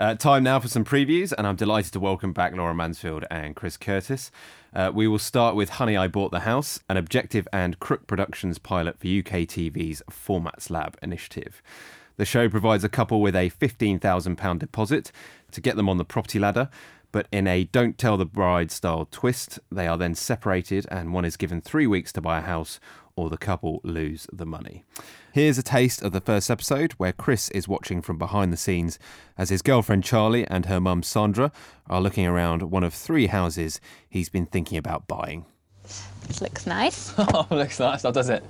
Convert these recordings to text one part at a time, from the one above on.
Uh, time now for some previews, and I'm delighted to welcome back Laura Mansfield and Chris Curtis. Uh, we will start with Honey, I Bought the House, an Objective and Crook Productions pilot for UK TV's Formats Lab initiative. The show provides a couple with a £15,000 deposit to get them on the property ladder, but in a don't tell the bride style twist, they are then separated and one is given three weeks to buy a house or the couple lose the money. Here's a taste of the first episode where Chris is watching from behind the scenes as his girlfriend Charlie and her mum Sandra are looking around one of three houses he's been thinking about buying. This oh, looks nice. oh, looks nice. How does it?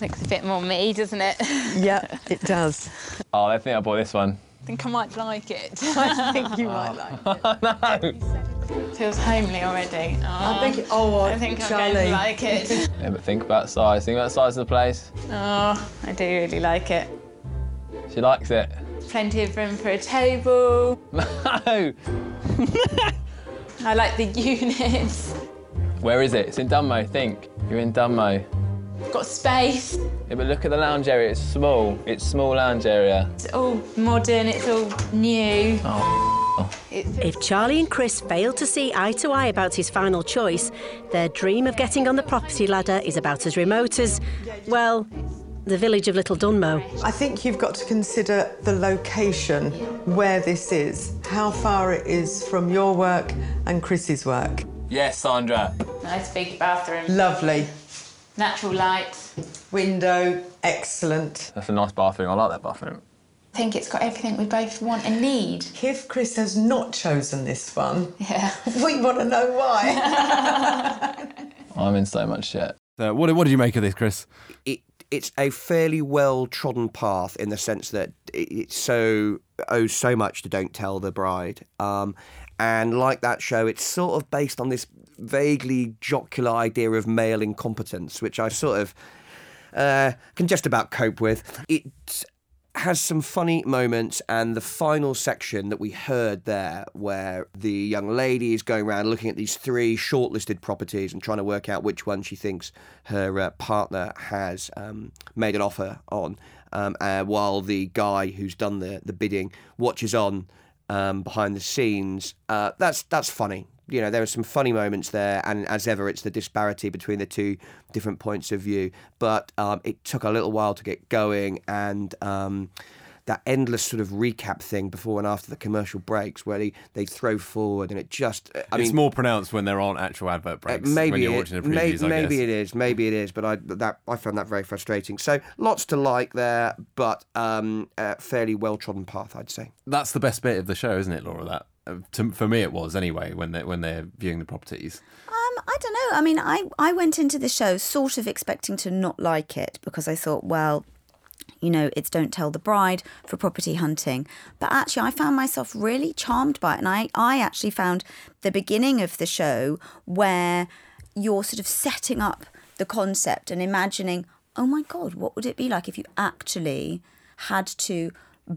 Looks a bit more me, doesn't it? Yeah, it does. Oh, I think I bought this one. I think I might like it. I think you might ah. like it. no. Feels homely already. Oh, I think, ah. oh, I think I'm going to like it. Yeah, but think about size. Think about the size of the place. Oh, I do really like it. She likes it. Plenty of room for a table. No. I like the units. Where is it? It's in Dunmow. Think. You're in Dunmow. Got space. Yeah, but look at the lounge area. It's small. It's small lounge area. It's all modern. It's all new. Oh. If Charlie and Chris fail to see eye to eye about his final choice, their dream of getting on the property ladder is about as remote as, well, the village of Little Dunmow. I think you've got to consider the location where this is, how far it is from your work and Chris's work. Yes, Sandra. nice big bathroom. Lovely. Natural light. Window, excellent. That's a nice bathroom. I like that bathroom. I think it's got everything we both want and need. If Chris has not chosen this one, Yeah. we want to know why. I'm in so much shit. So, what, what did you make of this, Chris? it it's a fairly well trodden path in the sense that it, it so owes so much to Don't Tell the Bride. Um, and like that show, it's sort of based on this vaguely jocular idea of male incompetence, which I sort of uh, can just about cope with. It has some funny moments, and the final section that we heard there, where the young lady is going around looking at these three shortlisted properties and trying to work out which one she thinks her uh, partner has um, made an offer on, um, uh, while the guy who's done the, the bidding watches on um, behind the scenes. Uh, that's that's funny. You know, there are some funny moments there, and as ever, it's the disparity between the two different points of view. But um, it took a little while to get going, and um, that endless sort of recap thing before and after the commercial breaks, where they, they throw forward, and it just. I it's mean, more pronounced when there aren't actual advert uh, breaks. maybe when you're it, watching the may- previews, I maybe guess. it is, maybe it is, but I that I found that very frustrating. So lots to like there, but um, a fairly well trodden path, I'd say. That's the best bit of the show, isn't it, Laura? That uh, to, for me it was anyway when they when they're viewing the properties. Um, I don't know. I mean, I, I went into the show sort of expecting to not like it because I thought, well, you know, it's Don't Tell the Bride for property hunting. But actually, I found myself really charmed by it. And I, I actually found the beginning of the show where you're sort of setting up the concept and imagining, oh my God, what would it be like if you actually had to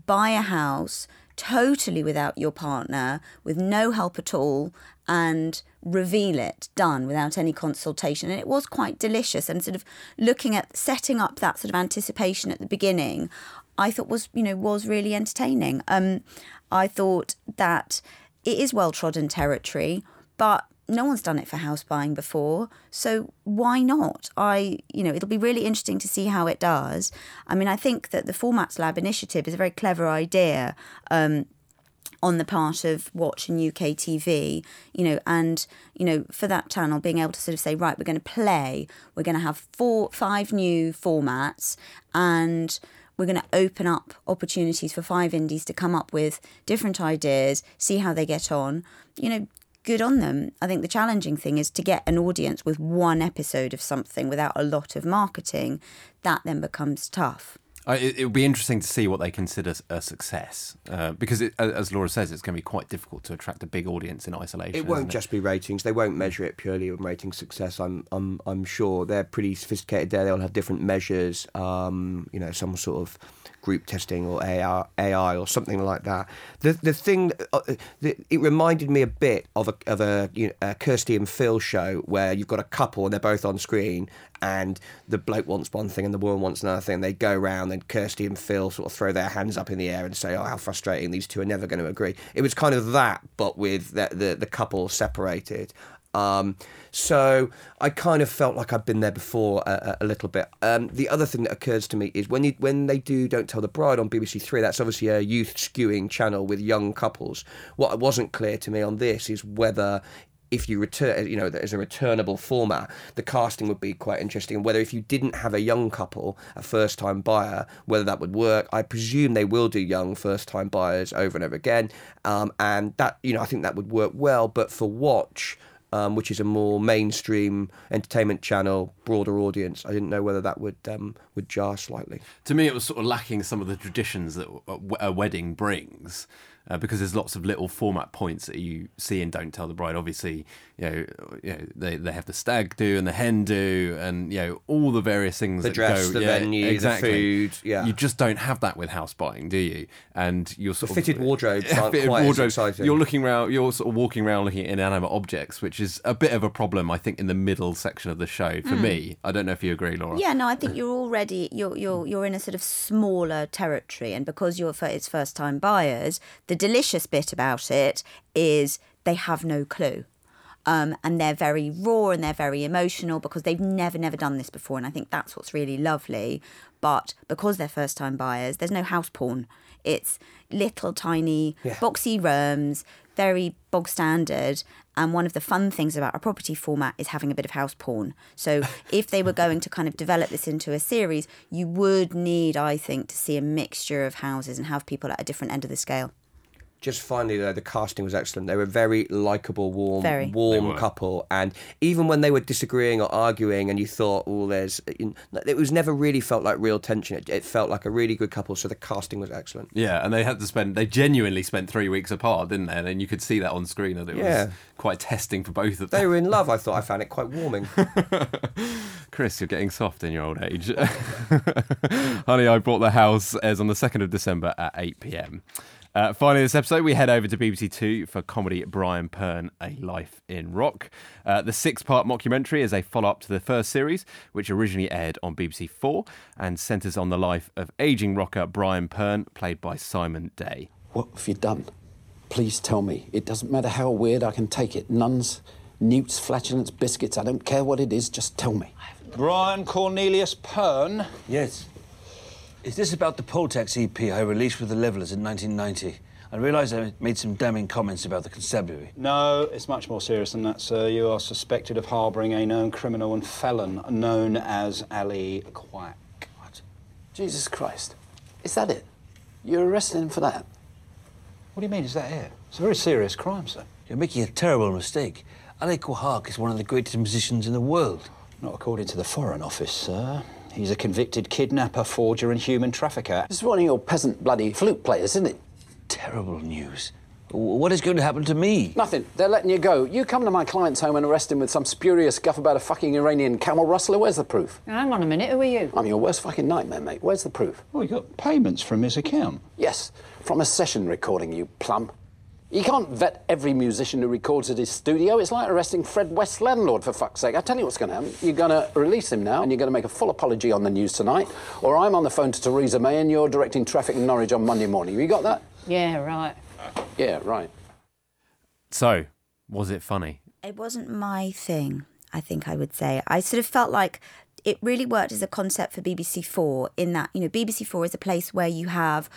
buy a house totally without your partner, with no help at all, and reveal it done without any consultation. And it was quite delicious. And sort of looking at setting up that sort of anticipation at the beginning, I thought was, you know, was really entertaining. Um, I thought that it is well trodden territory, but no one's done it for house buying before so why not i you know it'll be really interesting to see how it does i mean i think that the formats lab initiative is a very clever idea um, on the part of Watch and UK TV, you know, and you know, for that channel being able to sort of say, right, we're going to play, we're going to have four, five new formats, and we're going to open up opportunities for five indies to come up with different ideas, see how they get on, you know. Good on them. I think the challenging thing is to get an audience with one episode of something without a lot of marketing. That then becomes tough. I, it, it would be interesting to see what they consider a success uh, because, it, as Laura says, it's going to be quite difficult to attract a big audience in isolation. It won't isn't just be ratings. They won't measure it purely on rating success. I'm, I'm, I'm sure they're pretty sophisticated there. They'll have different measures. Um, you know, some sort of group testing or AI, AI or something like that. The the thing uh, the, it reminded me a bit of a of a, you know, a Kirsty and Phil show where you've got a couple and they're both on screen and the bloke wants one thing and the woman wants another thing. They go around and Kirsty and Phil sort of throw their hands up in the air and say, "Oh, how frustrating! These two are never going to agree." It was kind of that, but with the the, the couple separated. Um, so I kind of felt like I'd been there before a, a, little bit. Um, the other thing that occurs to me is when you, when they do Don't Tell the Bride on BBC Three, that's obviously a youth skewing channel with young couples. What wasn't clear to me on this is whether if you return, you know, as a returnable format, the casting would be quite interesting. And whether if you didn't have a young couple, a first time buyer, whether that would work. I presume they will do young first time buyers over and over again. Um, and that, you know, I think that would work well. But for Watch, um, which is a more mainstream entertainment channel, broader audience. I didn't know whether that would um, would jar slightly. To me, it was sort of lacking some of the traditions that a wedding brings. Uh, because there's lots of little format points that you see and Don't Tell the Bride. Obviously, you know, you know they, they have the stag do and the hen do, and you know all the various things the that dress, go. the yeah, venue, exactly. the food. Yeah, you just don't have that with house buying, do you? And you're sort the of fitted wardrobes aren't fitted quite wardrobes. as exciting. You're looking around. You're sort of walking around looking at inanimate objects, which is a bit of a problem, I think, in the middle section of the show for me. I don't know if you agree, Laura. Yeah, no, I think you're already you're you're you're in a sort of smaller territory, and because you're for it's first time buyers, the delicious bit about it is they have no clue. Um, and they're very raw and they're very emotional because they've never, never done this before. And I think that's what's really lovely. But because they're first time buyers, there's no house porn. It's little tiny Yeah. boxy rooms, very bog standard. And one of the fun things about a property format is having a bit of house porn. So if they were going to kind of develop this into a series, you would need, I think, to see a mixture of houses and have people at a different end of the scale. Just finally though the casting was excellent they were a very likable warm Very. Warm couple and even when they were disagreeing or arguing and you thought oh there's it was never really felt like real tension it, it felt like a really good couple so the casting was excellent Yeah, and they had to spend. They genuinely spent three weeks apart, didn't they? And you could see that on screen, and it Yeah. was quite testing for both of them. they were in love i thought i found it quite warming Chris, you're getting soft in your old age. Honey, I Bought the House airs on the 2nd of December at 8 pm. Uh, finally, this episode, we head over to BBC Two for comedy Brian Pern, A Life in Rock. Uh, the six part mockumentary is a follow up to the first series, which originally aired on BBC Four and centres on the life of ageing rocker Brian Pern, played by Simon Day. What have you done? Please tell me. It doesn't matter how weird I can take it. Nuns, newts, flatulence, biscuits. I don't care what it is. Just tell me. Brian Cornelius Pern. Yes. Is this about the Poltex EP I released with the Levellers in 1990? I realise I made some damning comments about the constabulary. No, it's much more serious than that, sir. You are suspected of harbouring a known criminal and felon known as Ali Quack. What? Jesus Christ. Is that it? You're arresting him for that? What do you mean? Is that it? It's a very serious crime, sir. You're making a terrible mistake. Ali Quahak is one of the greatest musicians in the world. Not according to the Foreign Office, sir. He's a convicted kidnapper, forger, and human trafficker. This is one of your peasant bloody flute players, isn't it? Terrible news. What is going to happen to me? Nothing. They're letting you go. You come to my client's home and arrest him with some spurious guff about a fucking Iranian camel rustler. Where's the proof? Hang on a minute, who are you? I'm your worst fucking nightmare, mate. Where's the proof? Oh, you got payments from his account. Yes, from a session recording, you plum. You can't vet every musician who records at his studio. It's like arresting Fred West's landlord, for fuck's sake. I tell you what's going to happen. You're going to release him now, and you're going to make a full apology on the news tonight, or I'm on the phone to Theresa May, and you're directing traffic in Norwich on Monday morning. You got that? Yeah, right. Yeah, right. So, was it funny? It wasn't my thing, I think I would say. I sort of felt like it really worked as a concept for BBC Four in that, you know, BBC Four is a place where you have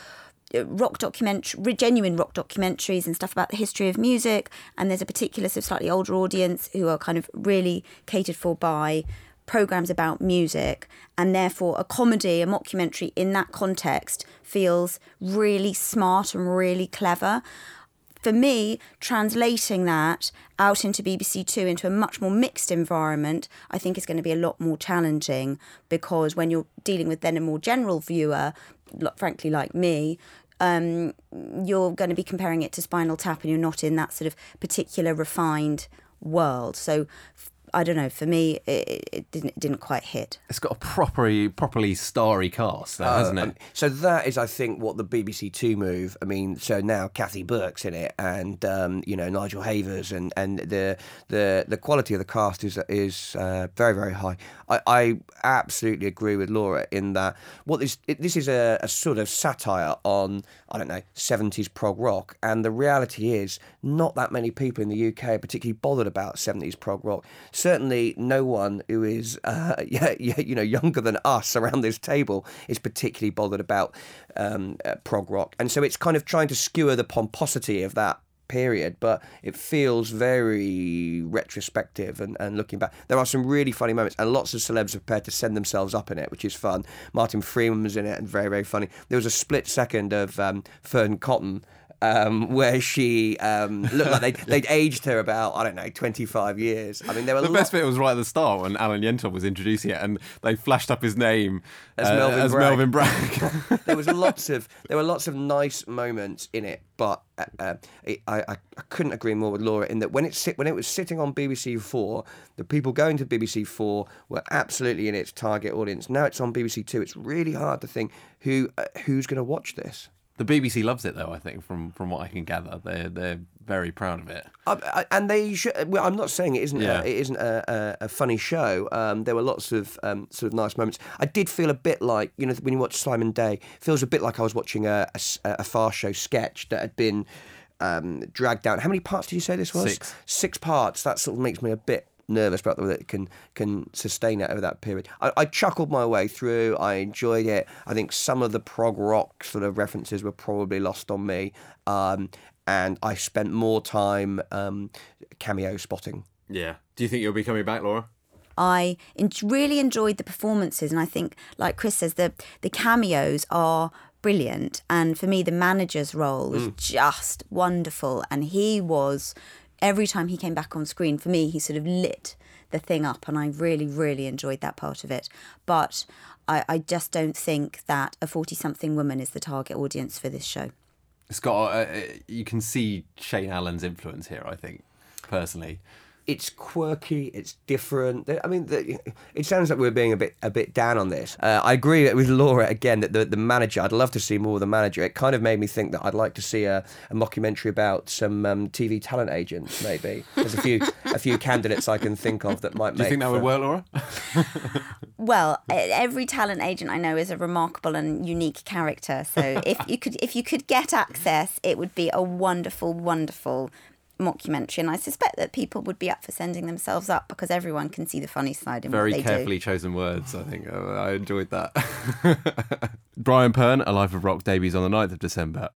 rock documentary, genuine rock documentaries and stuff about the history of music. And there's a particular sort of slightly older audience who are kind of really catered for by programs about music. And therefore, a comedy, a mockumentary in that context feels really smart and really clever for me, translating that out into BBC Two into a much more mixed environment, I think is going to be a lot more challenging because when you're dealing with then a more general viewer, frankly like me, um, you're going to be comparing it to Spinal Tap, and you're not in that sort of particular refined world. So. I don't know. For me, it, it didn't it didn't quite hit. It's got a properly properly starry cast, though, Uh, hasn't it? um, so that is, I think, what the BBC Two move. I mean, so now Kathy Burke's in it, and um, you know Nigel Havers, and, and the the the quality of the cast is is uh, very very high. I, I absolutely agree with Laura in that what this it, this is a, a sort of satire on I don't know seventies prog rock, and the reality is not that many people in the UK are particularly bothered about seventies prog rock. Certainly, no one who is uh, yeah, yeah, you know younger than us around this table is particularly bothered about um, uh, prog rock, and so it's kind of trying to skewer the pomposity of that period, but it feels very retrospective and, and looking back. There are some really funny moments, and lots of celebs are prepared to send themselves up in it, which is fun. Martin Freeman was in it and very, very funny. There was a split second of um, Fearne Cotton. Um, where she um, looked like they'd, they'd aged her about, I don't know, 25 years. I mean, there were the best bit was right at the start when Alan Yentob was introducing it, and they flashed up his name as uh, Melvyn as Bragg. Melvyn Bragg. there was lots of there were lots of nice moments in it, but uh, uh, I, I I couldn't agree more with Laura in that when it sit when it was sitting on BBC Four, the people going to BBC Four were absolutely in its target audience. Now it's on BBC Two. It's really hard to think who uh, who's going to watch this. The BBC loves it, though. I think from from what I can gather, they're they're very proud of it. Uh, and they should. Well, I'm not saying it isn't. Yeah. A, it isn't a, a, a funny show. Um, there were lots of um, sort of nice moments. I did feel a bit like you know when you watch Simon Day, it feels a bit like I was watching a a Fast Show sketch that had been um, dragged down. How many parts did you say this was? Six. Six parts. That sort of makes me a bit nervous about whether it can can sustain it over that period. I, I chuckled my way through. I enjoyed it. I think some of the prog rock sort of references were probably lost on me, um, and I spent more time um, cameo spotting. Yeah. Do you think you'll be coming back, Laura? I en- really enjoyed the performances, and I think, like Chris says, the the cameos are brilliant. And for me, the manager's role was just wonderful, and he was every time he came back on screen. For me, he sort of lit the thing up, and I really, really enjoyed that part of it. But I, I just don't think that a forty-something woman is the target audience for this show. Got. Uh, uh, you can see Shane Allen's influence here. I think, personally. It's quirky. It's different. I mean, the, it sounds like we're being a bit a bit down on this. Uh, I agree with Laura again that the the manager. I'd love to see more of the manager. It kind of made me think that I'd like to see a, a mockumentary about some um, TV talent agents. Maybe there's a few a few candidates I can think of that might. Do you make think that would for- work, Laura? Well, every talent agent I know is a remarkable and unique character. So if you could if you could get access, it would be a wonderful, wonderful mockumentary. And I suspect that people would be up for sending themselves up because everyone can see the funny side in Very what they carefully chosen words. I think I enjoyed that. Brian Pern, A Life of Rock debuts on the 9th of December.